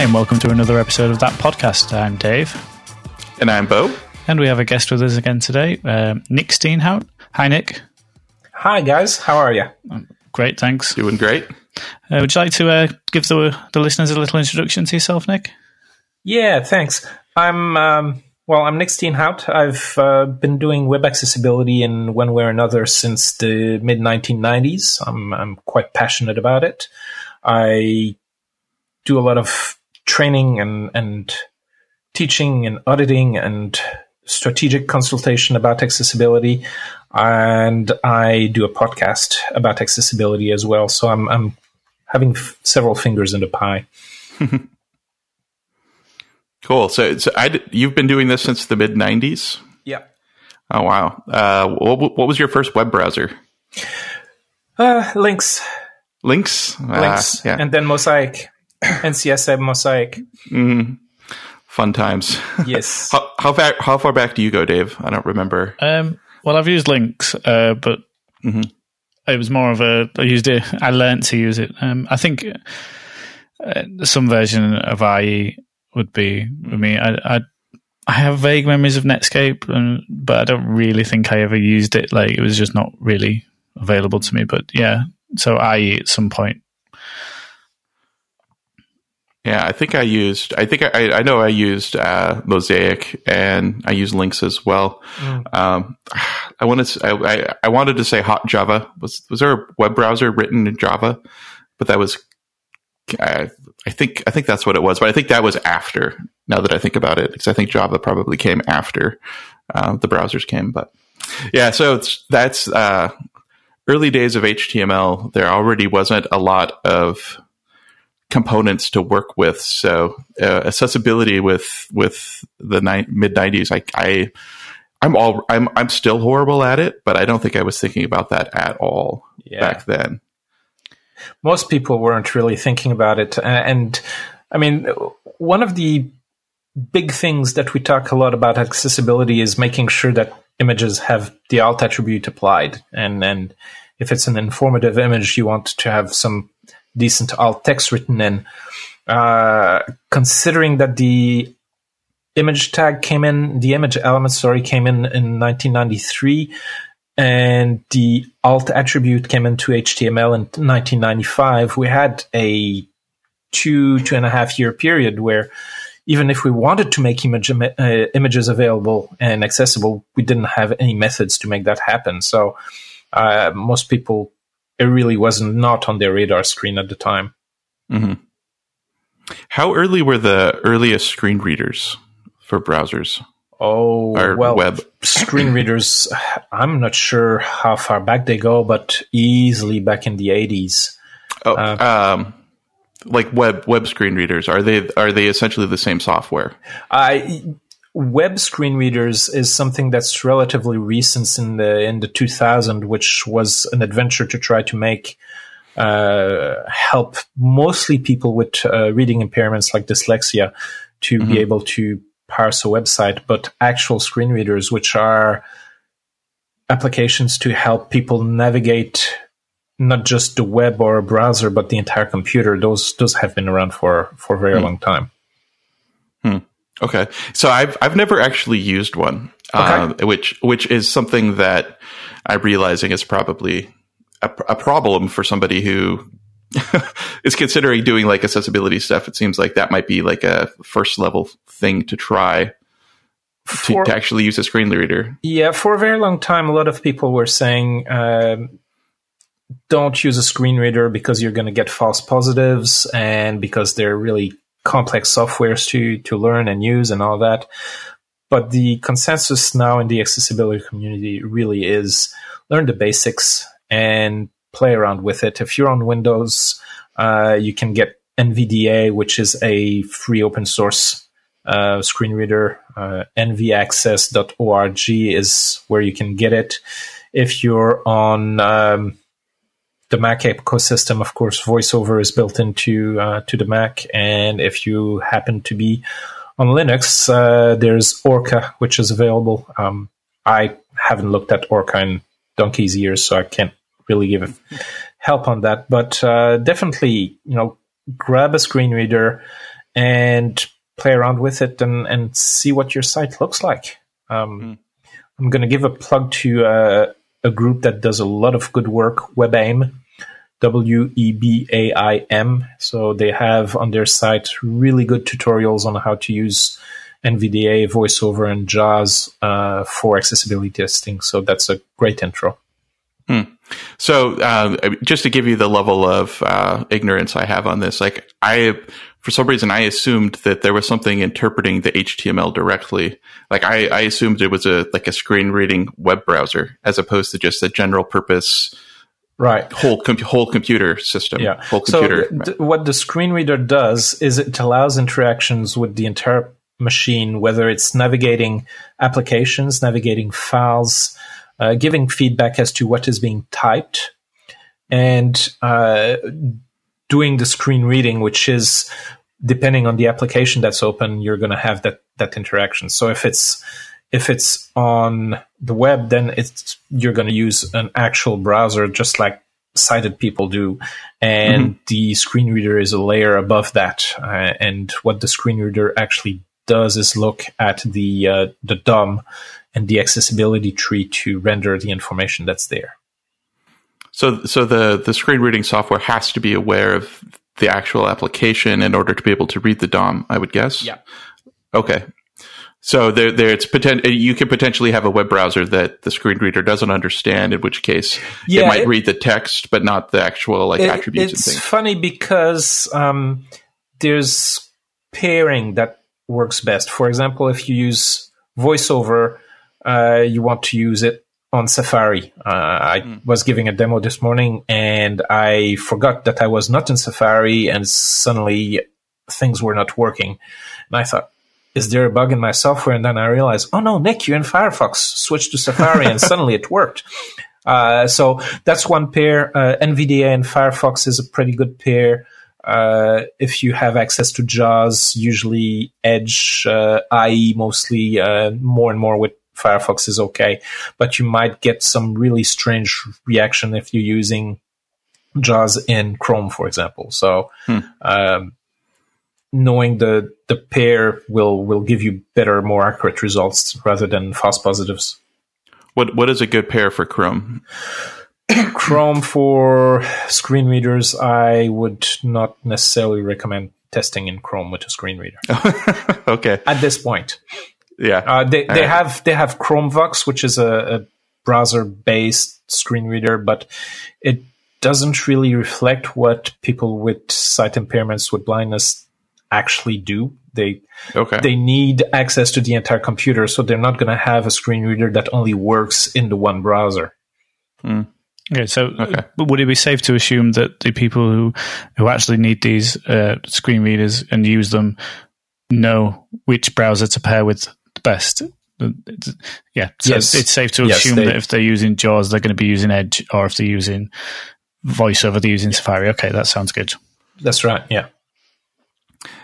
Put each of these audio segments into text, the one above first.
Hi, and welcome to another episode of that podcast. I'm Dave. And I'm Bo. And we have a guest with us again today, uh, Nick Steenhout. Hi, Nick. Hi, guys. How are you? Great, thanks. Doing great. Uh, would you like to uh, give the, the listeners a little introduction to yourself, Nick? Yeah, thanks. I'm um, well. I'm Nick Steenhout. I've uh, been doing web accessibility in one way or another since the mid 1990s. I'm I'm quite passionate about it. I do a lot of training and and teaching and auditing and strategic consultation about accessibility, and I do a podcast about accessibility as well. So I'm I'm having f- several fingers in the pie. cool. So, so I, you've been doing this since the mid '90s. Yeah. Oh wow. Uh, what, what was your first web browser? Uh, Links. Lynx. Lynx. Uh, yeah. And then Mosaic. NCSA Mosaic. Mm, fun times. Yes. how, how far how far back do you go, Dave? I don't remember. Um, well, I've used Lynx, uh, but mm-hmm. it was more of a. I used it. I learned to use it. Um, I think uh, some version of IE would be with me. I, I I have vague memories of Netscape, and, but I don't really think I ever used it. Like it was just not really available to me. But yeah, so IE at some point. Yeah, I think I used. I think I, I know I used uh, Mosaic and I used Lynx as well. Mm. Um, I wanted to, I, I wanted to say HotJava. Was was there a web browser written in Java? But that was. I, I think I think that's what it was, but I think that was after. Now that I think about it, because I think Java probably came after uh, the browsers came. But yeah, so that's uh, early days of HTML. There already wasn't a lot of components to work with. So uh, accessibility with with the ni- mid nineties, I, I I'm all I'm I'm still horrible at it, but I don't think I was thinking about that at all yeah. back then. Most people weren't really thinking about it, and I mean, one of the big things that we talk a lot about accessibility is making sure that images have the alt attribute applied, and and if it's an informative image, you want to have some decent alt text written in. Uh, considering that the image tag came in, the image element, sorry, came in in 1993, and the alt attribute came into HTML in 1995, we had a two, two and a half year period where even if we wanted to make image, uh, images available and accessible, we didn't have any methods to make that happen. So uh, most people it really was not on their radar screen at the time. Mm-hmm. How early were the earliest screen readers for browsers? Oh, or well, web screen readers. I'm not sure how far back they go, but easily back in the 80s. Oh, uh, um, like web web screen readers are they are they essentially the same software? I web screen readers is something that's relatively recent in the in the 2000 which was an adventure to try to make uh, help mostly people with uh, reading impairments like dyslexia to mm-hmm. be able to parse a website but actual screen readers which are applications to help people navigate not just the web or a browser but the entire computer those those have been around for for a very mm. long time hmm. Okay, so I've I've never actually used one, okay. uh, which which is something that I'm realizing is probably a, a problem for somebody who is considering doing like accessibility stuff. It seems like that might be like a first level thing to try to, for, to actually use a screen reader. Yeah, for a very long time, a lot of people were saying. Um, don't use a screen reader because you're going to get false positives and because they're really complex softwares to to learn and use and all that. But the consensus now in the accessibility community really is learn the basics and play around with it. If you're on Windows, uh, you can get NVDA, which is a free open source uh, screen reader. Uh, nvaccess.org is where you can get it. If you're on um, the Mac ecosystem, of course, VoiceOver is built into uh, to the Mac, and if you happen to be on Linux, uh, there's Orca, which is available. Um, I haven't looked at Orca in donkey's years, so I can't really give help on that. But uh, definitely, you know, grab a screen reader and play around with it and, and see what your site looks like. Um, mm. I'm going to give a plug to uh, a group that does a lot of good work, WebAIM, W E B A I M. So they have on their site really good tutorials on how to use NVDA, VoiceOver, and JAWS uh, for accessibility testing. So that's a great intro. Hmm. So, uh, just to give you the level of uh, ignorance I have on this, like I, for some reason, I assumed that there was something interpreting the HTML directly. Like I, I assumed it was a like a screen reading web browser as opposed to just a general purpose right. whole com- whole computer system yeah. whole computer. so th- what the screen reader does is it allows interactions with the entire machine whether it's navigating applications navigating files uh, giving feedback as to what is being typed. And uh, doing the screen reading which is depending on the application that's open you're going to have that that interaction so if it's if it's on the web, then it's you're going to use an actual browser, just like sighted people do, and mm-hmm. the screen reader is a layer above that. Uh, and what the screen reader actually does is look at the uh, the DOM and the accessibility tree to render the information that's there. So, so the the screen reading software has to be aware of the actual application in order to be able to read the DOM. I would guess. Yeah. Okay, so there, there, it's potent, you can potentially have a web browser that the screen reader doesn't understand, in which case yeah, it might it, read the text, but not the actual like it, attributes it's and things. funny because um, there's pairing that works best. For example, if you use VoiceOver, uh, you want to use it on Safari. Uh, I mm. was giving a demo this morning and I forgot that I was not in Safari, and suddenly things were not working. And I thought, is there a bug in my software? And then I realized, oh no, Nick, you're in Firefox. Switch to Safari, and suddenly it worked. Uh, so that's one pair. Uh, NVDA and Firefox is a pretty good pair. Uh, if you have access to JAWS, usually Edge, uh, IE mostly, uh, more and more with Firefox is okay. But you might get some really strange reaction if you're using JAWS in Chrome, for example. So, hmm. um, knowing the the pair will will give you better, more accurate results rather than false positives. What what is a good pair for Chrome? Chrome for screen readers, I would not necessarily recommend testing in Chrome with a screen reader. okay. At this point. Yeah. Uh, they they right. have they have ChromeVox, which is a, a browser based screen reader, but it doesn't really reflect what people with sight impairments with blindness actually do. They okay. they need access to the entire computer, so they're not going to have a screen reader that only works in the one browser. Mm. Okay, so okay. would it be safe to assume that the people who who actually need these uh, screen readers and use them know which browser to pair with best? Yeah, so yes. it's safe to assume yes, that if they're using JAWS, they're going to be using Edge, or if they're using VoiceOver, they're using Safari. Okay, that sounds good. That's right. Yeah.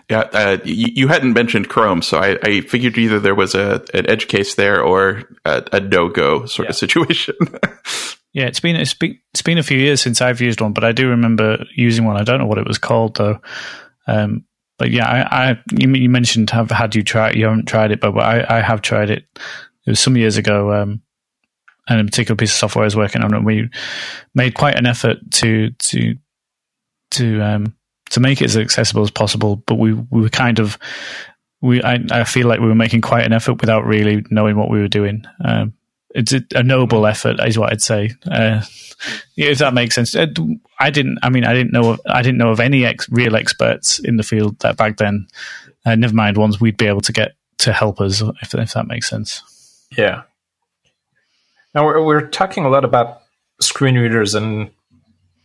Yeah, uh, you, you, hadn't mentioned Chrome, so I, I, figured either there was a an edge case there or a, a no go sort yeah. of situation. yeah, it's been it's been it's been a few years since I've used one, but I do remember using one. I don't know what it was called though. Um, but yeah, I, I you, mentioned have had you tried you haven't tried it, but I, I have tried it. It was some years ago. Um, and a particular piece of software I was working on, and we made quite an effort to to to um, to make it as accessible as possible. But we, we were kind of, we, I, I feel like we were making quite an effort without really knowing what we were doing. Um, it's a, noble effort, is what I'd say. Uh, if that makes sense. Uh, I didn't. I mean, I didn't know. Of, I didn't know of any ex- real experts in the field that back then. Uh, never mind ones we'd be able to get to help us, if, if that makes sense. Yeah. Now we're, we're talking a lot about screen readers and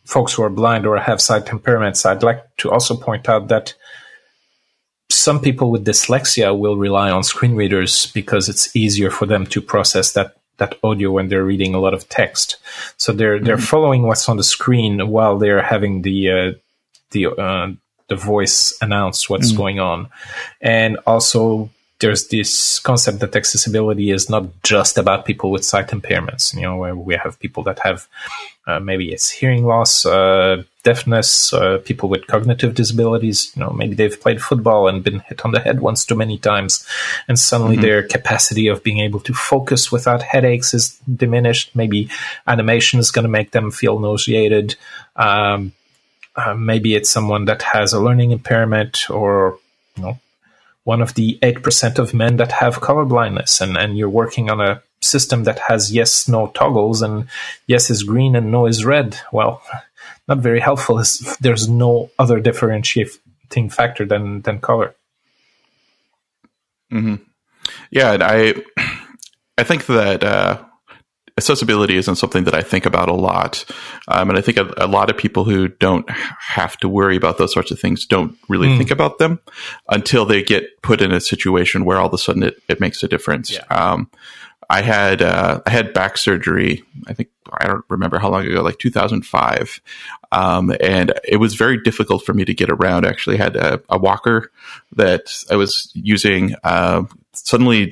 folks who are blind or have sight impairments, I'd like to also point out that some people with dyslexia will rely on screen readers because it's easier for them to process that that audio when they're reading a lot of text. So they're mm-hmm. they're following what's on the screen while they're having the uh, the uh, the voice announce what's mm-hmm. going on, and also there's this concept that accessibility is not just about people with sight impairments. You know, where we have people that have uh, maybe it's hearing loss, uh, deafness, uh, people with cognitive disabilities. You know, maybe they've played football and been hit on the head once too many times, and suddenly mm-hmm. their capacity of being able to focus without headaches is diminished. Maybe animation is going to make them feel nauseated. Um, uh, maybe it's someone that has a learning impairment or you know one of the 8% of men that have color blindness and, and you're working on a system that has yes no toggles and yes is green and no is red well not very helpful if there's no other differentiating factor than than color mm-hmm. yeah and i i think that uh accessibility isn't something that I think about a lot. Um, and I think a, a, lot of people who don't have to worry about those sorts of things don't really mm. think about them until they get put in a situation where all of a sudden it, it makes a difference. Yeah. Um, I had uh, I had back surgery. I think I don't remember how long ago, like 2005, um, and it was very difficult for me to get around. I actually had a, a walker that I was using. Uh, suddenly,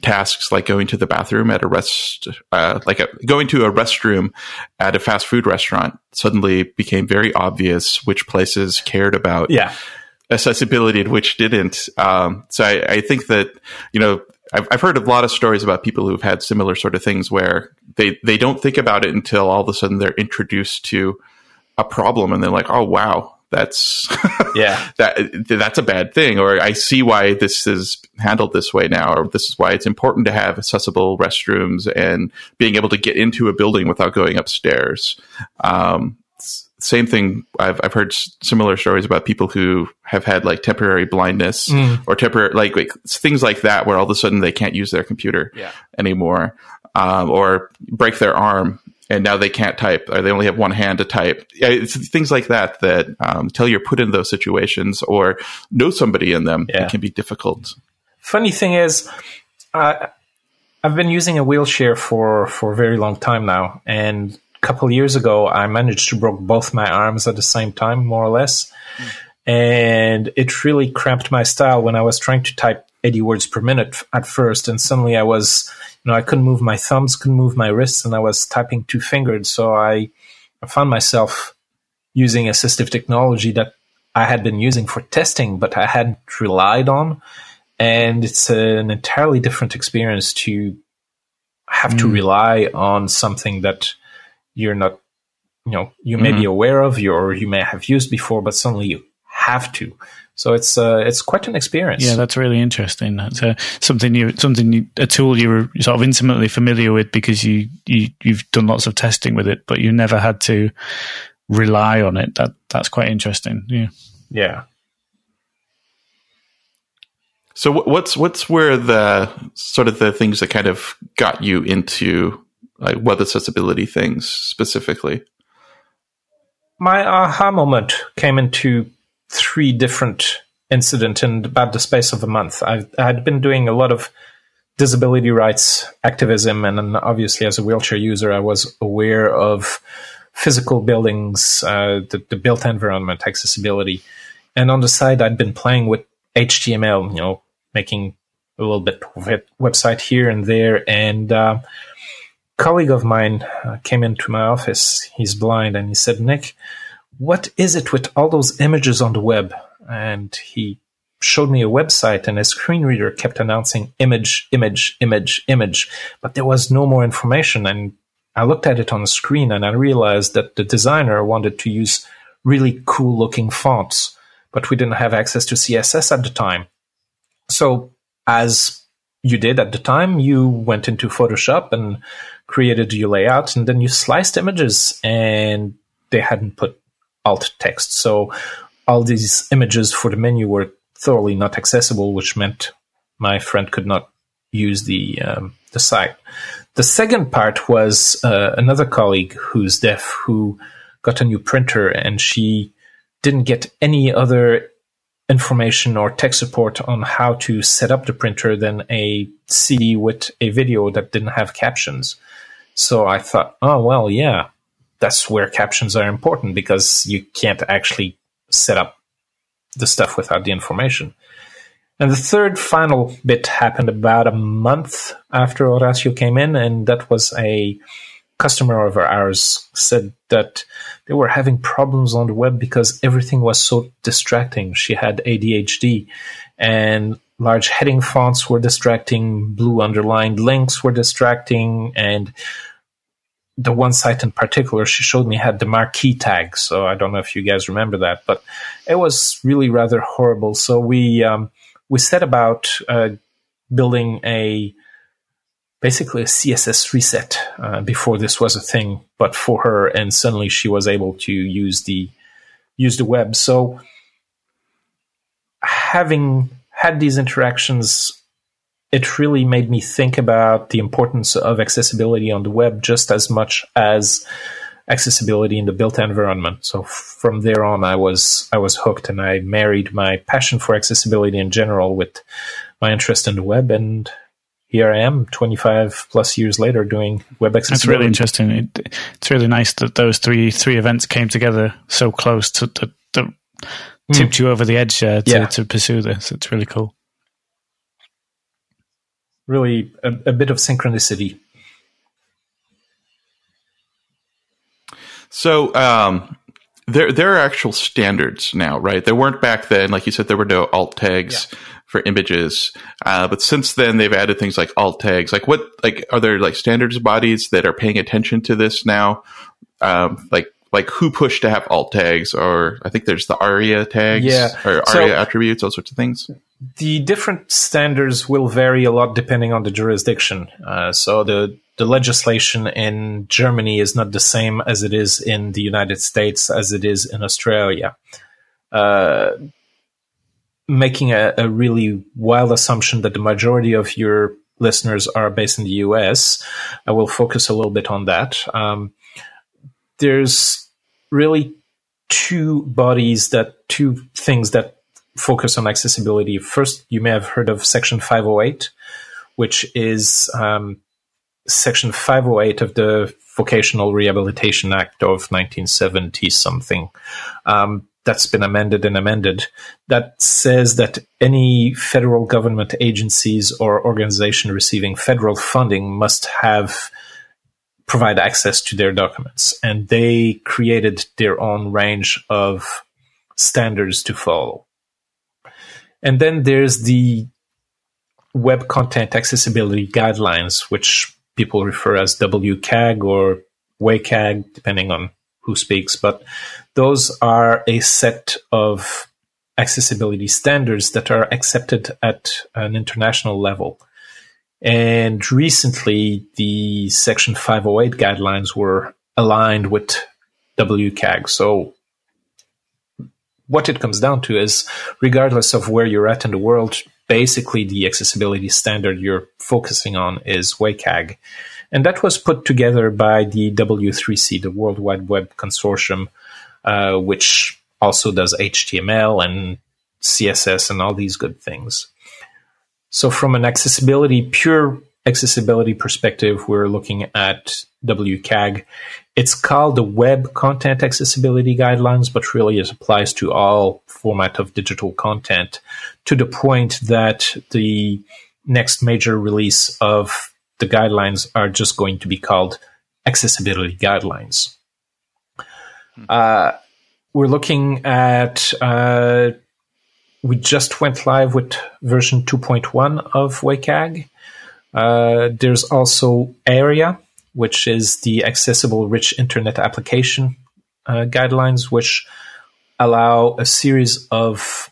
tasks like going to the bathroom at a rest, uh, like a, going to a restroom at a fast food restaurant suddenly became very obvious which places cared about yeah. accessibility and which didn't. Um, so I, I, think that, you know, I've, I've heard a lot of stories about people who've had similar sort of things where they, they don't think about it until all of a sudden they're introduced to a problem and they're like, oh, wow, that's yeah. that that's a bad thing or i see why this is handled this way now or this is why it's important to have accessible restrooms and being able to get into a building without going upstairs. Um, same thing I've, I've heard similar stories about people who have had like temporary blindness mm. or temporary like, like, things like that where all of a sudden they can't use their computer yeah. anymore um, or break their arm and now they can't type or they only have one hand to type. It's things like that that um, until you're put in those situations or know somebody in them, yeah. it can be difficult. Funny thing is, uh, I've been using a wheelchair for for a very long time now, and couple years ago, I managed to broke both my arms at the same time, more or less, mm. and it really cramped my style when I was trying to type 80 words per minute at first, and suddenly I was you know, I couldn't move my thumbs, couldn't move my wrists, and I was typing two fingered. So I, I found myself using assistive technology that I had been using for testing, but I hadn't relied on. And it's an entirely different experience to have mm. to rely on something that you're not, you know, you may mm-hmm. be aware of, you or you may have used before, but suddenly you have to. So it's uh, it's quite an experience. Yeah, that's really interesting. That's uh, something you something you, a tool you were sort of intimately familiar with because you, you you've done lots of testing with it, but you never had to rely on it. That that's quite interesting. Yeah. Yeah. So what's what's where the sort of the things that kind of got you into like web accessibility things specifically? My aha moment came into three different incidents in about the space of a month. i had been doing a lot of disability rights activism, and obviously, as a wheelchair user, I was aware of physical buildings, uh, the, the built environment, accessibility. And on the side, I'd been playing with HTML, you know, making a little bit of a website here and there. And uh, colleague of mine uh, came into my office. He's blind, and he said, "Nick." what is it with all those images on the web? And he showed me a website and a screen reader kept announcing image, image, image, image, but there was no more information. And I looked at it on the screen and I realized that the designer wanted to use really cool looking fonts, but we didn't have access to CSS at the time. So as you did at the time, you went into Photoshop and created your layout and then you sliced images and they hadn't put alt text. So all these images for the menu were thoroughly not accessible, which meant my friend could not use the um, the site. The second part was uh, another colleague who's deaf who got a new printer and she didn't get any other information or tech support on how to set up the printer than a CD with a video that didn't have captions. So I thought, oh well, yeah, that's where captions are important because you can't actually set up the stuff without the information. And the third final bit happened about a month after Horacio came in, and that was a customer of ours said that they were having problems on the web because everything was so distracting. She had ADHD and large heading fonts were distracting, blue underlined links were distracting, and the one site in particular she showed me had the marquee tag. So I don't know if you guys remember that, but it was really rather horrible. So we um, we set about uh, building a basically a CSS reset uh, before this was a thing, but for her, and suddenly she was able to use the use the web. So having had these interactions, it really made me think about the importance of accessibility on the web just as much as accessibility in the built environment. So from there on, I was I was hooked, and I married my passion for accessibility in general with my interest in the web, and here I am, 25 plus years later, doing web accessibility. That's really interesting. It, it's really nice that those three three events came together so close to, to, to mm. tipped you over the edge uh, to, yeah. to pursue this. It's really cool. Really, a, a bit of synchronicity. So, um, there there are actual standards now, right? There weren't back then. Like you said, there were no alt tags. Yeah for images. Uh, but since then, they've added things like alt tags. Like what? Like are there like standards bodies that are paying attention to this now? Um, like like who pushed to have alt tags, or I think there's the ARIA tags, yeah, or ARIA so attributes, all sorts of things. The different standards will vary a lot depending on the jurisdiction. Uh, so the the legislation in Germany is not the same as it is in the United States as it is in Australia. Uh, making a, a really wild assumption that the majority of your listeners are based in the US, I will focus a little bit on that. Um, there's really two bodies that two things that focus on accessibility. First, you may have heard of Section 508, which is um, Section 508 of the Vocational Rehabilitation Act of 1970 something. Um, that's been amended and amended that says that any federal government agencies or organization receiving federal funding must have provide access to their documents. And they created their own range of standards to follow. And then there's the web content accessibility guidelines which people refer as WCAG or WCAG depending on who speaks, but those are a set of accessibility standards that are accepted at an international level. And recently, the Section 508 guidelines were aligned with WCAG. So, what it comes down to is, regardless of where you're at in the world, basically the accessibility standard you're focusing on is WCAG. And that was put together by the W3C, the World Wide Web Consortium, uh, which also does HTML and CSS and all these good things. So, from an accessibility, pure accessibility perspective, we're looking at WCAG. It's called the Web Content Accessibility Guidelines, but really it applies to all format of digital content to the point that the next major release of the guidelines are just going to be called accessibility guidelines. Uh, we're looking at, uh, we just went live with version 2.1 of WCAG. Uh, there's also ARIA, which is the Accessible Rich Internet Application uh, guidelines, which allow a series of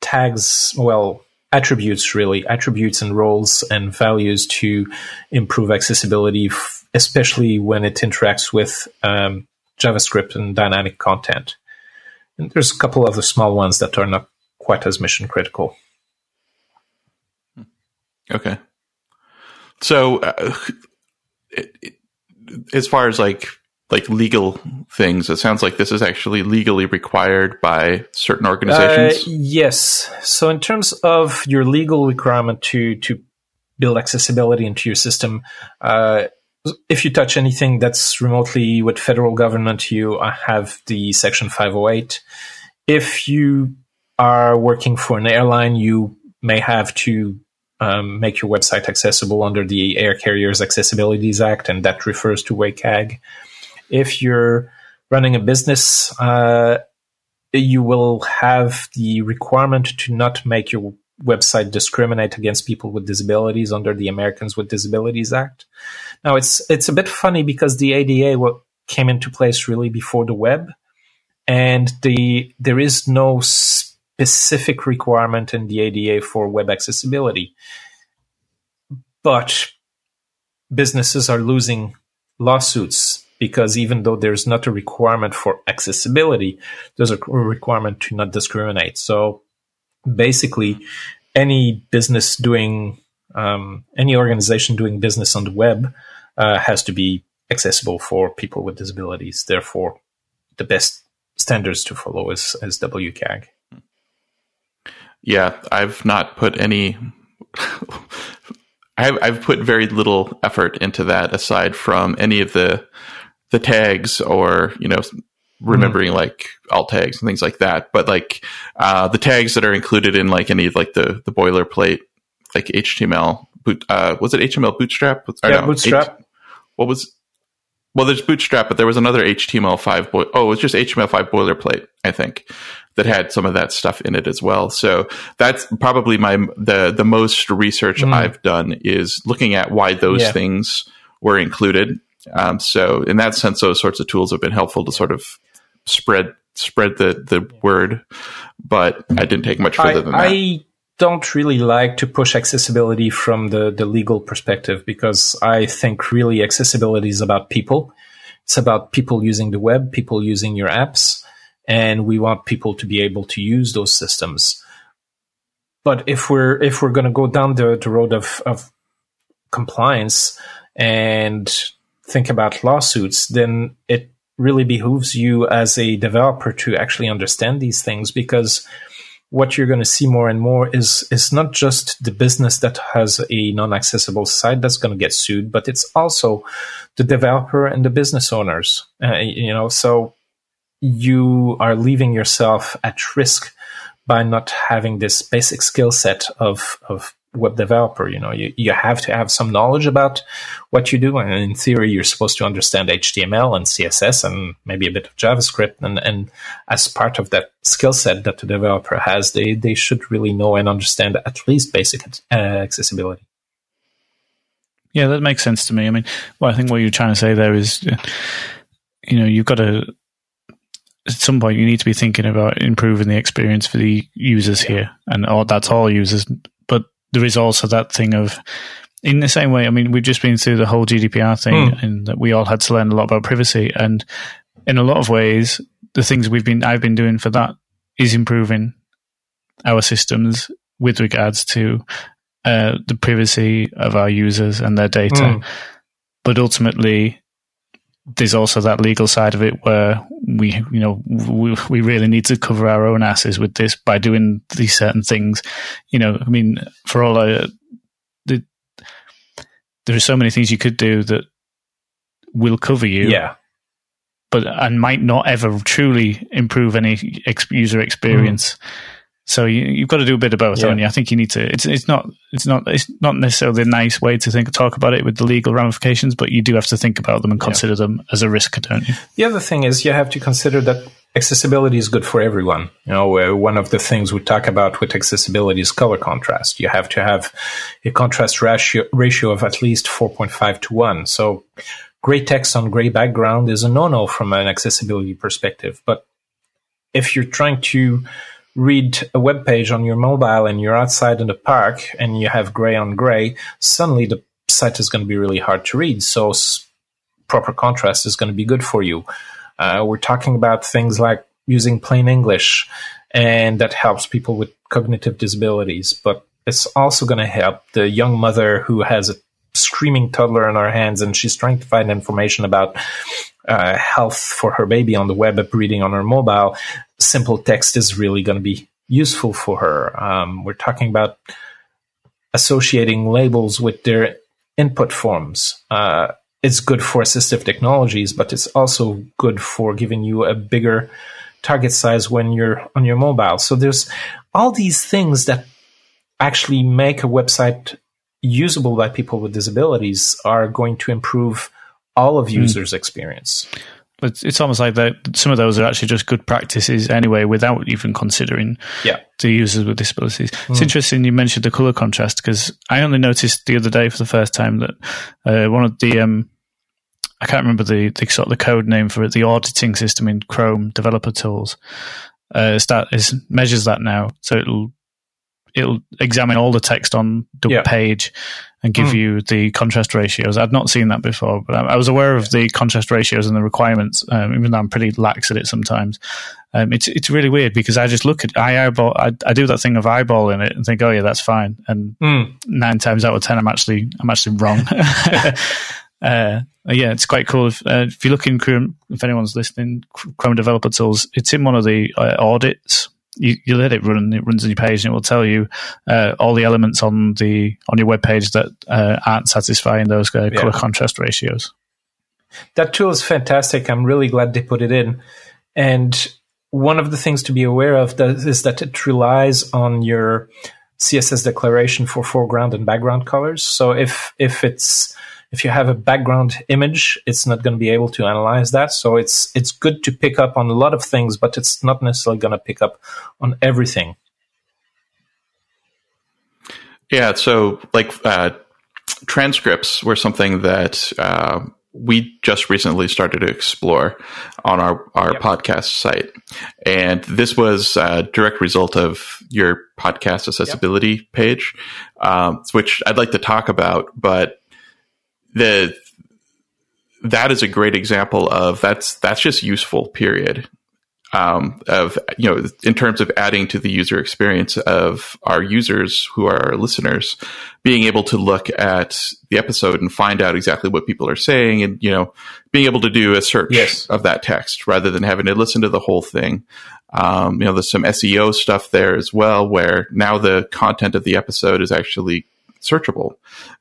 tags, well, attributes really attributes and roles and values to improve accessibility especially when it interacts with um, javascript and dynamic content and there's a couple of the small ones that are not quite as mission critical okay so uh, it, it, as far as like like legal things. It sounds like this is actually legally required by certain organizations. Uh, yes. So in terms of your legal requirement to to build accessibility into your system, uh, if you touch anything that's remotely with federal government, you have the Section 508. If you are working for an airline, you may have to um, make your website accessible under the Air Carriers Accessibilities Act, and that refers to WCAG. If you're running a business, uh, you will have the requirement to not make your website discriminate against people with disabilities under the Americans with Disabilities Act. Now it's it's a bit funny because the ADA came into place really before the web, and the there is no specific requirement in the ADA for web accessibility, but businesses are losing lawsuits because even though there's not a requirement for accessibility, there's a requirement to not discriminate. So basically, any business doing, um, any organization doing business on the web uh, has to be accessible for people with disabilities. Therefore, the best standards to follow is, is WCAG. Yeah, I've not put any. I've, I've put very little effort into that aside from any of the the tags or you know remembering mm. like alt tags and things like that. But like uh, the tags that are included in like any of like the the boilerplate like HTML boot uh, was it HTML Bootstrap? yeah, no, Bootstrap. H- what was well, there's Bootstrap, but there was another HTML5 boi- oh, it was just HTML5 boilerplate, I think, that had some of that stuff in it as well. So that's probably my the the most research mm. I've done is looking at why those yeah. things were included um, so in that sense, those sorts of tools have been helpful to sort of spread spread the the word. But I didn't take much further I, than that. I don't really like to push accessibility from the, the legal perspective because I think really accessibility is about people. It's about people using the web, people using your apps, and we want people to be able to use those systems. But if we're if we're going to go down the, the road of, of compliance and think about lawsuits, then it really behooves you as a developer to actually understand these things because what you're going to see more and more is is not just the business that has a non-accessible site that's going to get sued, but it's also the developer and the business owners. Uh, you know, so you are leaving yourself at risk by not having this basic skill set of of web developer. You know, you, you have to have some knowledge about what you do. And in theory, you're supposed to understand HTML and CSS and maybe a bit of JavaScript. And, and as part of that skill set that the developer has, they, they should really know and understand at least basic uh, accessibility. Yeah, that makes sense to me. I mean, well, I think what you're trying to say there is, you know, you've got to, at some point, you need to be thinking about improving the experience for the users here. And all, that's all users, there is also that thing of in the same way, I mean, we've just been through the whole GDPR thing mm. and that we all had to learn a lot about privacy. And in a lot of ways, the things we've been, I've been doing for that is improving our systems with regards to uh, the privacy of our users and their data. Mm. But ultimately, there's also that legal side of it where we, you know, we, we really need to cover our own asses with this by doing these certain things. You know, I mean, for all I, the, there are so many things you could do that will cover you. Yeah. But, and might not ever truly improve any ex- user experience. Mm. So you, have got to do a bit of both, yeah. you? I think you need to. It's it's not it's not it's not necessarily a nice way to think talk about it with the legal ramifications, but you do have to think about them and consider yeah. them as a risk, don't you? The other thing is you have to consider that accessibility is good for everyone. You know, one of the things we talk about with accessibility is color contrast. You have to have a contrast ratio ratio of at least four point five to one. So gray text on gray background is a no-no from an accessibility perspective, but if you're trying to read a web page on your mobile and you're outside in the park and you have gray on gray, suddenly the site is going to be really hard to read. So proper contrast is going to be good for you. Uh, we're talking about things like using plain English, and that helps people with cognitive disabilities. But it's also going to help the young mother who has a screaming toddler in her hands and she's trying to find information about uh, health for her baby on the web, reading on her mobile simple text is really going to be useful for her. Um, we're talking about associating labels with their input forms. Uh, it's good for assistive technologies, but it's also good for giving you a bigger target size when you're on your mobile. So there's all these things that actually make a website usable by people with disabilities are going to improve all of hmm. users' mm. experience. It's, it's almost like that. Some of those are actually just good practices anyway, without even considering yeah. the users with disabilities. Mm. It's hmm. interesting you mentioned the color contrast because I only noticed the other day for the first time that uh, one of the um, I can't remember the, the sort of the code name for it, the auditing system in Chrome developer tools. Uh, start is measures that now, so it'll it'll examine all the text on the yeah. page and give mm. you the contrast ratios. I'd not seen that before, but I was aware of the contrast ratios and the requirements, um, even though I'm pretty lax at it sometimes. Um, it's it's really weird because I just look at I eyeball I, I do that thing of eyeballing it and think oh yeah that's fine and mm. nine times out of ten I'm actually I'm actually wrong. uh, yeah, it's quite cool. If, uh, if you look in Chrome, if anyone's listening, Chrome Developer Tools, it's in one of the uh, audits you, you let it run it runs on your page and it will tell you uh, all the elements on the on your web page that uh, aren't satisfying those uh, color contrast ratios. That tool is fantastic. I'm really glad they put it in. And one of the things to be aware of is that it relies on your CSS declaration for foreground and background colors. So if if it's if you have a background image, it's not going to be able to analyze that. So it's it's good to pick up on a lot of things, but it's not necessarily going to pick up on everything. Yeah, so like uh, transcripts were something that uh, we just recently started to explore on our, our yep. podcast site. And this was a direct result of your podcast accessibility yep. page, um, which I'd like to talk about. But the that is a great example of that's that's just useful period um, of you know in terms of adding to the user experience of our users who are our listeners being able to look at the episode and find out exactly what people are saying and you know being able to do a search yes. of that text rather than having to listen to the whole thing um, you know there's some seo stuff there as well where now the content of the episode is actually searchable,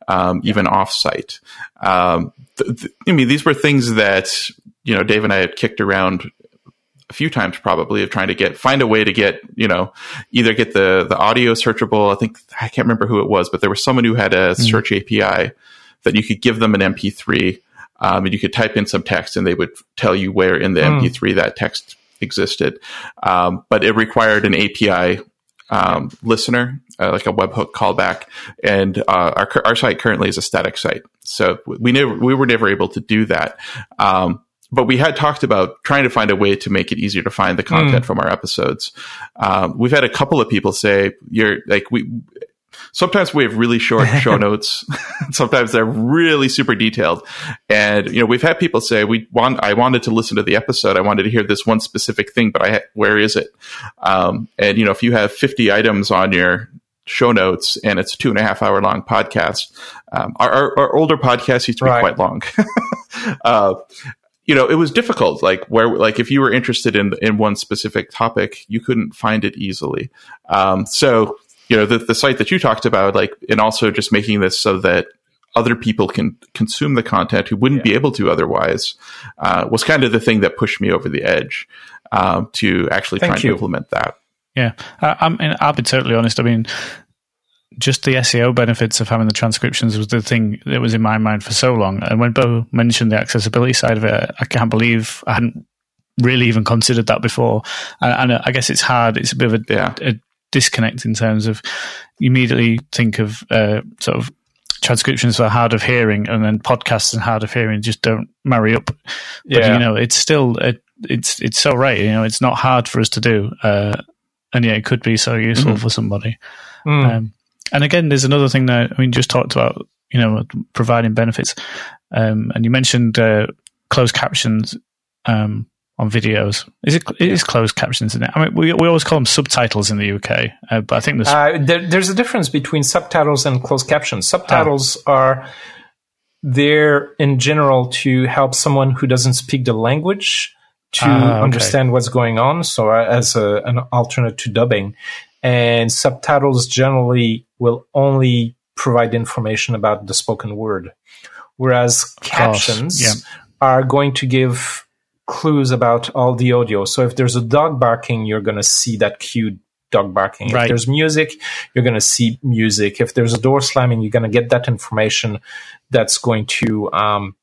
um, even offsite. Um, th- th- I mean, these were things that you know Dave and I had kicked around a few times probably of trying to get find a way to get you know either get the the audio searchable. I think I can't remember who it was, but there was someone who had a mm-hmm. search API that you could give them an MP3. Um, and you could type in some text and they would tell you where in the mm. MP3 that text existed. Um, but it required an API um, listener, uh, like a webhook callback, and uh, our our site currently is a static site, so we never we were never able to do that. Um, but we had talked about trying to find a way to make it easier to find the content mm. from our episodes. Um, we've had a couple of people say, "You're like we." Sometimes we have really short show notes. sometimes they're really super detailed. And, you know, we've had people say, we want, I wanted to listen to the episode. I wanted to hear this one specific thing, but I, where is it? Um, and, you know, if you have 50 items on your show notes and it's two and a half hour long podcast, um, our, our, our, older podcasts used to be right. quite long. uh, you know, it was difficult. Like where, like if you were interested in in one specific topic, you couldn't find it easily. Um, so you know, the, the site that you talked about, like, and also just making this so that other people can consume the content who wouldn't yeah. be able to otherwise uh, was kind of the thing that pushed me over the edge um, to actually Thank try you. to implement that. Yeah, I, I mean, I'll be totally honest. I mean, just the SEO benefits of having the transcriptions was the thing that was in my mind for so long. And when Bo mentioned the accessibility side of it, I can't believe I hadn't really even considered that before. And, and I guess it's hard. It's a bit of a, yeah. a disconnect in terms of you immediately think of uh, sort of transcriptions for hard of hearing and then podcasts and hard of hearing just don't marry up. But yeah. you know, it's still it, it's it's so right. You know, it's not hard for us to do, uh, and yeah, it could be so useful mm. for somebody. Mm. Um, and again, there's another thing that I mean, just talked about. You know, providing benefits, um, and you mentioned uh, closed captions. Um, on videos. Is it? It is closed captions, isn't it? I mean, we we always call them subtitles in the UK, uh, but I think there's uh, there, there's a difference between subtitles and closed captions. Subtitles oh. are there in general to help someone who doesn't speak the language to ah, okay. understand what's going on. So uh, as a, an alternate to dubbing, and subtitles generally will only provide information about the spoken word, whereas captions yeah. are going to give clues about all the audio. So if there's a dog barking, you're going to see that cue dog barking. Right. If there's music, you're going to see music. If there's a door slamming, you're going to get that information that's going to um,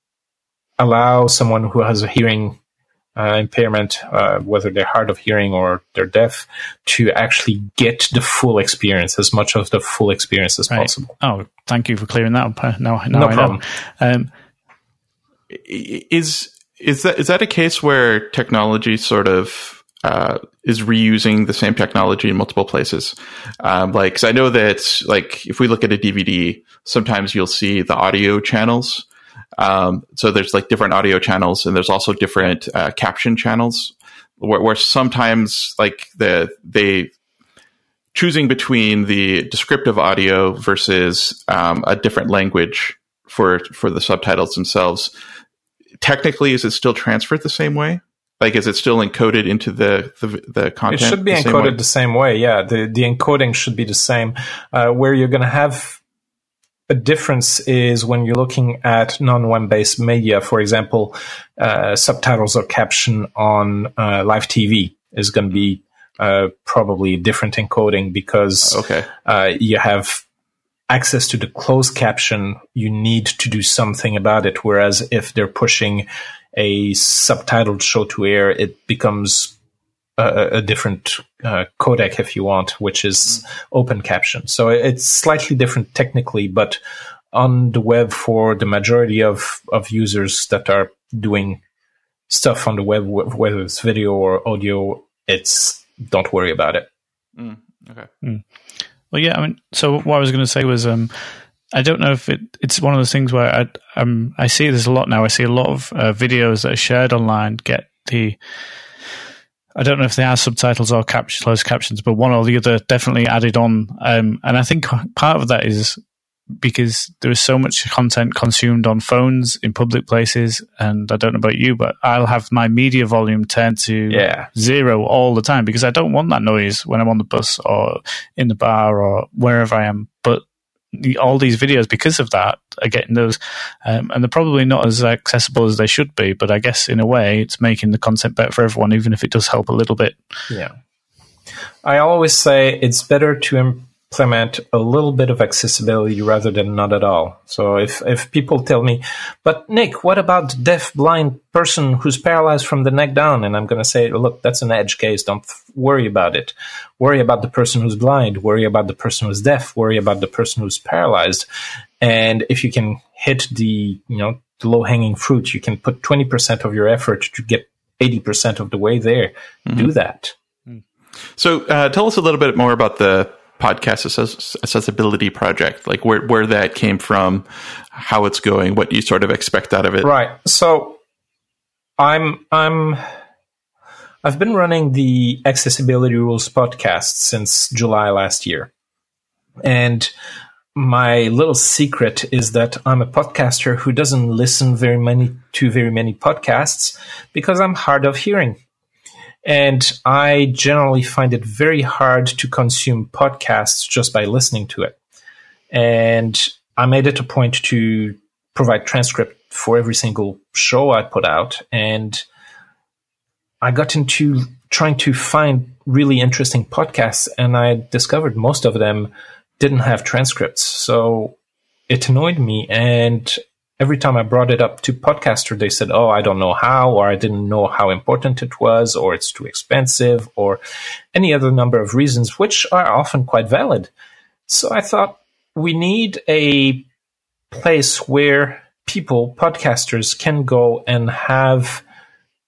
allow someone who has a hearing uh, impairment, uh, whether they're hard of hearing or they're deaf, to actually get the full experience, as much of the full experience as Right. possible. Oh, thank you for clearing that up. Uh, Now, now No I problem. know. Um, is is that is that a case where technology sort of uh, is reusing the same technology in multiple places? Um, like, 'cause I know that like if we look at a DVD, sometimes you'll see the audio channels. Um, so there's like different audio channels, and there's also different uh, caption channels. Where, where sometimes like the they choosing between the descriptive audio versus um, a different language for for the subtitles themselves technically is it still transferred the same way like is it still encoded into the the, the content It should be the same way? encoded the same way. Yeah, the the encoding should be the same. Uh, where you're going to have a difference is when you're looking at non-web based media. For example, uh, subtitles or caption on uh, live TV is going to be uh, probably different encoding because okay uh, you have access to the closed caption, you need to do something about it. Whereas if they're pushing a subtitled show to air, it becomes a, a different uh, codec, if you want, which is open caption. So it's slightly different technically, but on the web for the majority of, of users that are doing stuff on the web, whether it's video or audio, it's don't worry about it. Mm, okay Well, yeah, I mean, so what I was going to say was, um, I don't know if it, it's one of those things where I, um, I see this a lot now. I see a lot of uh, videos that are shared online get the, I don't know if they are subtitles or cap- closed captions, but one or the other definitely added on. Um, and I think part of that is because there is so much content consumed on phones in public places. And I don't know about you, but I'll have my media volume turned to Yeah. zero all the time because I don't want that noise when I'm on the bus or in the bar or wherever I am. But the, all these videos, because of that, are getting those, um, and they're probably not as accessible as they should be. But I guess in a way, it's making the content better for everyone, even if it does help a little bit. Yeah. I always say it's better to implement a little bit of accessibility rather than not at all. So if, if people tell me, but Nick, what about the deaf blind person who's paralyzed from the neck down? And I'm going to say, look, that's an edge case. Don't f- worry about it. Worry about the person who's blind. Worry about the person who's deaf. Worry about the person who's paralyzed. And if you can hit the, you know, the low hanging fruit, you can put 20% of your effort to get 80% of the way there. Do that. so uh, tell us a little bit more about the podcast access- accessibility project like where where that came from how it's going what you sort of expect out of it Right. So I'm I'm I've been running the Accessibility Rules podcast since July last year. And my little secret is that I'm a podcaster who doesn't listen very many to very many podcasts because I'm hard of hearing. And I generally find it very hard to consume podcasts just by listening to it. And I made it a point to provide transcript for every single show I put out. And I got into trying to find really interesting podcasts, and I discovered most of them didn't have transcripts. So it annoyed me. And every time I brought it up to podcaster, they said, Oh, I don't know how, or I didn't know how important it was, or it's too expensive, or any other number of reasons, which are often quite valid. So I thought we need a place where people, podcasters, can go and have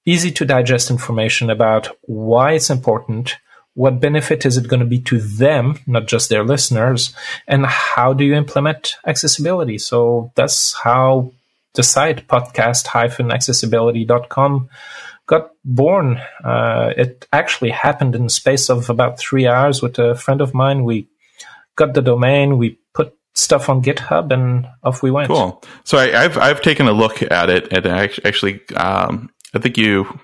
easy to digest information about why it's important, what benefit is it going to be to them, not just their listeners, and how do you implement accessibility. So that's how the site podcast-accessibility.com got born. Uh, it actually happened in the space of about three hours with a friend of mine. We got the domain, we put stuff on GitHub, and off we went. Cool. So I, I've I've taken a look at it, and I actually, um, I think you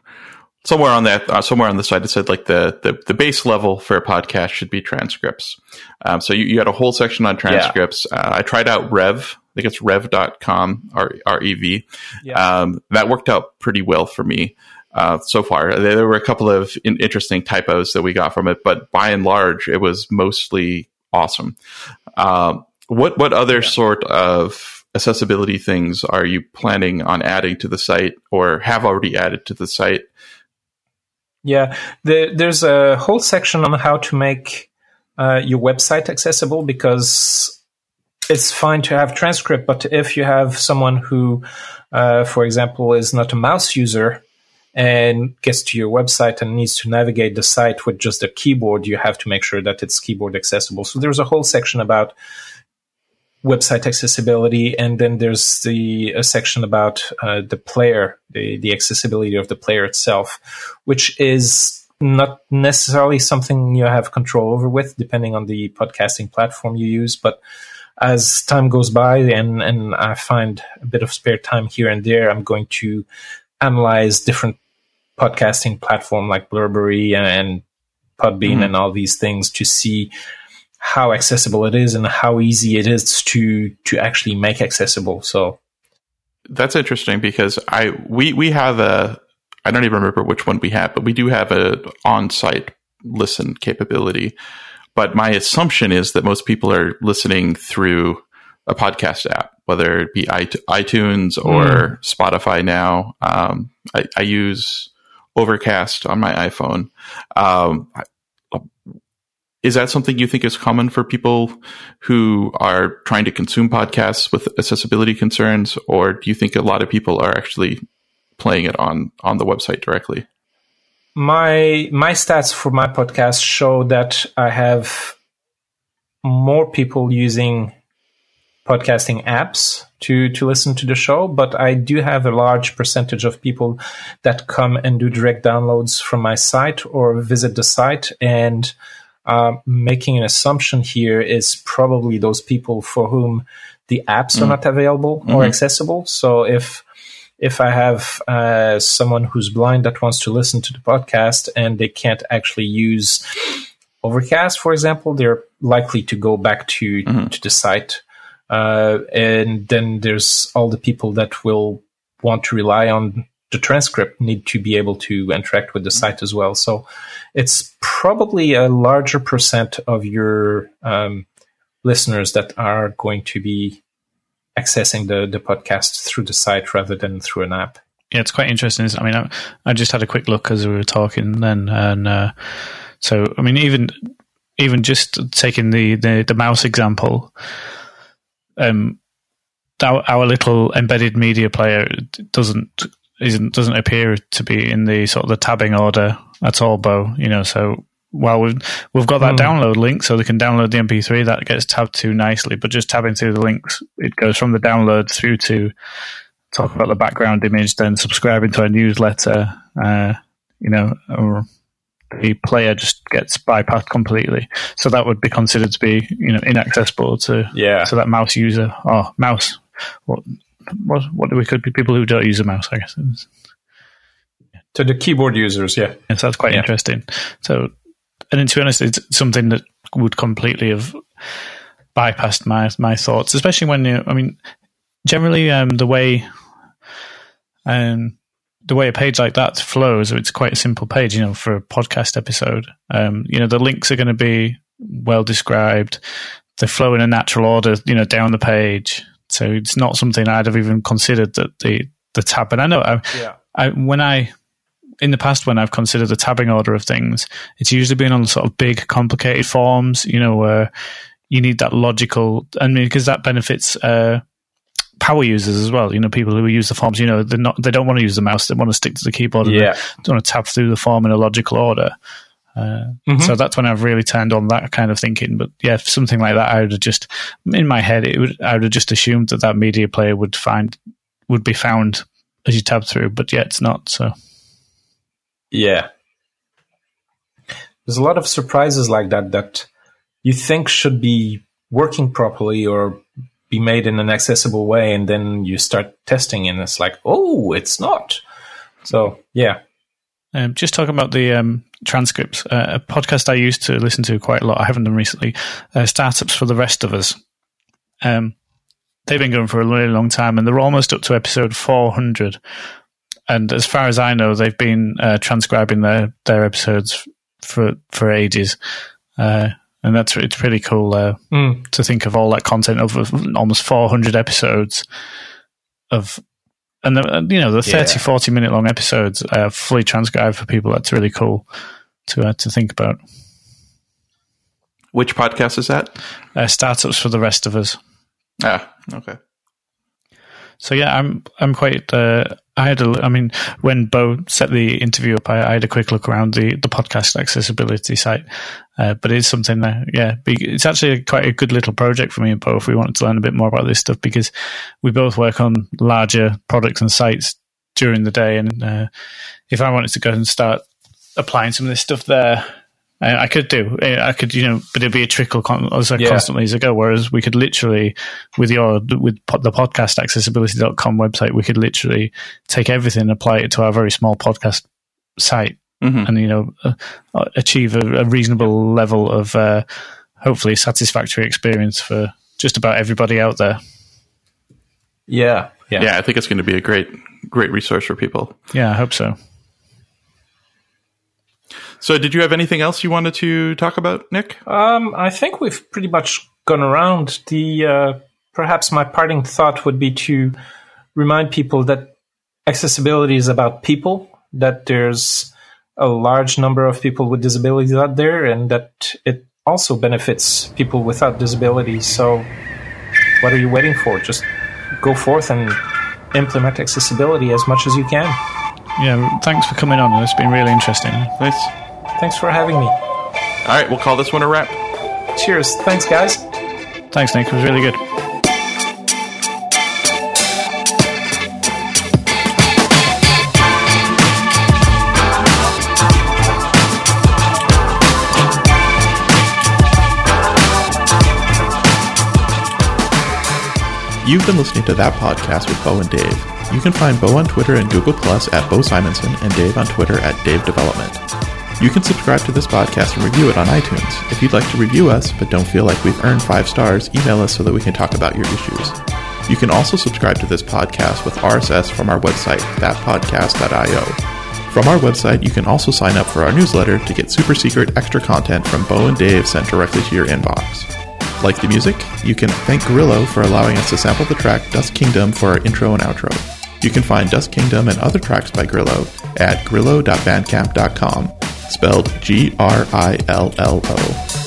somewhere on that uh, somewhere on the site it said like the, the the base level for a podcast should be transcripts. Um, so you, you had a whole section on transcripts. Uh, I tried out Rev. I think it's rev.com, R R E V. Yeah. Um, that worked out pretty well for me. uh, so far. There were a couple of in- interesting typos that we got from it, but by and large, it was mostly awesome. Um, what what other yeah. sort of accessibility things are you planning on adding to the site, or have already added to the site? Yeah, the, there's a whole section on how to make uh, your website accessible because it's fine to have transcript, but if you have someone who, uh, for example, is not a mouse user and gets to your website and needs to navigate the site with just a keyboard, you have to make sure that it's keyboard accessible. So there's a whole section about website accessibility, and then there's the a section about uh, the player, the the accessibility of the player itself, which is not necessarily something you have control over with, depending on the podcasting platform you use, but as time goes by and, and I find a bit of spare time here and there, I'm going to analyze different podcasting platform like Blubrry and, and Podbean mm-hmm. and all these things to see how accessible it is and how easy it is to to actually make accessible. So that's interesting because I we we have a I don't even remember which one we have, but we do have a on-site listen capability but my assumption is that most people are listening through a podcast app, whether it be iTunes or mm. Spotify now. Um, I, I, use Overcast on my iPhone. Um, is that something you think is common for people who are trying to consume podcasts with accessibility concerns, or do you think a lot of people are actually playing it on on the website directly? my my stats for my podcast show that I have more people using podcasting apps to to listen to the show, but I do have a large percentage of people that come and do direct downloads from my site or visit the site. And uh, making an assumption here is probably those people for whom the apps mm. are not available mm-hmm. or accessible. So if if I have uh, someone who's blind that wants to listen to the podcast and they can't actually use Overcast, for example, they're likely to go back to mm-hmm. to the site. Uh, and then there's all the people that will want to rely on the transcript need to be able to interact with the site as well. So it's probably a larger percent of your um, listeners that are going to be accessing the, the podcast through the site rather than through an app. Yeah, it's quite interesting. I mean, I, I just had a quick look as we were talking then, and uh, so I mean, even even just taking the the, the mouse example, um, our, our little embedded media player doesn't isn't doesn't appear to be in the sort of the tabbing order at all, Beau. You know, so well, we've we've got that mm. download link, so they can download the MP3. That gets tabbed to nicely, but just tabbing through the links, it goes from the download through to talk about the background image, then subscribing to a newsletter. Uh, you know, or the player just gets bypassed completely. So that would be considered to be you know inaccessible to yeah to that mouse user or oh, mouse. What what what do we could be people who don't use a mouse? I guess. To the keyboard users, yeah. Yes, that's quite yeah. interesting. So and to be honest, it's something that would completely have bypassed my my thoughts, especially when you. I mean, generally, um, the way, um, the way a page like that flows, it's quite a simple page. You know, for a podcast episode, um, you know, the links are going to be well described. They flow in a natural order, you know, down the page. So it's not something I'd have even considered that the the tab. And I know, I, yeah. I, when I in the past when I've considered the tabbing order of things, it's usually been on sort of big, complicated forms, you know, where you need that logical, I mean, because that benefits uh, power users as well. You know, people who use the forms, you know, they're not, they don't want to use the mouse, they want to stick to the keyboard. Yeah. They want to tab through the form in a logical order. Uh, mm-hmm. So that's when I've really turned on that kind of thinking. But yeah, something like that, I would have just in my head, it would I would have just assumed that that media player would find would be found as you tab through, but yeah, it's not. So yeah. There's a lot of surprises like that that you think should be working properly or be made in an accessible way, and then you start testing, and it's like, oh, it's not. So, yeah. Um, just talking about the um, transcripts, uh, a podcast I used to listen to quite a lot. I haven't done recently. Uh, Startups for the rest of us. Um, they've been going for a really long time, and they're almost up to episode 400 and as far as I know, they've been uh, transcribing their their episodes for for ages. Uh, and that's it's pretty cool uh, Mm. to think of all that content over almost 400 episodes of and the, you know the 30 Yeah. 40 minute long episodes uh, fully transcribed for people that's really cool to uh, to think about Which podcast is that? uh, startups for the rest of us Ah, okay. so yeah i'm i'm quite uh, i had a i mean when beau set the interview up i, I had a quick look around the the podcast accessibility site. Uh, but it's something that yeah it's actually quite a good little project for me and beau if we wanted to learn a bit more about this stuff because we both work on larger products and sites during the day and uh, if i wanted to go and start applying some of this stuff there I I could do. I could, you know, but it'd be a trickle con- as Yeah. constantly as I go. Whereas we could literally, with your with po- the podcast accessibility.com website, we could literally take everything and apply it to our very small podcast site, Mhm. and you know, uh, uh, achieve a, a reasonable level of uh, hopefully satisfactory experience for just about everybody out there. Yeah, yeah. Yeah, I think it's going to be a great, great resource for people. Yeah, I hope so. So, did you have anything else you wanted to talk about, Nick? Um, I think we've pretty much gone around. The uh, perhaps my parting thought would be to remind people that accessibility is about people. That there's a large number of people with disabilities out there, and that it also benefits people without disabilities. So, what are you waiting for? Just go forth and implement accessibility as much as you can. Yeah, thanks for coming on. It's been really interesting. Nice. Thanks for having me. All right, we'll call this one a wrap. Cheers. Thanks, guys. Thanks, Nick. It was really good. You've been listening to that podcast with Beau and Dave. You can find Beau on Twitter and Google Plus at Beau Simensen and Dave on Twitter at Dave Development. You can subscribe to this podcast and review it on iTunes. If you'd like to review us but don't feel like we've earned five stars, email us so that we can talk about your issues. You can also subscribe to this podcast with RSS from our website, thatpodcast.io. From our website, you can also sign up for our newsletter to get super secret extra content from Beau and Dave sent directly to your inbox. Like the music? You can thank Grillo for allowing us to sample the track Dust Kingdom for our intro and outro. You can find Dust Kingdom and other tracks by Grillo at grillo.bandcamp.com, spelled G R I L L O.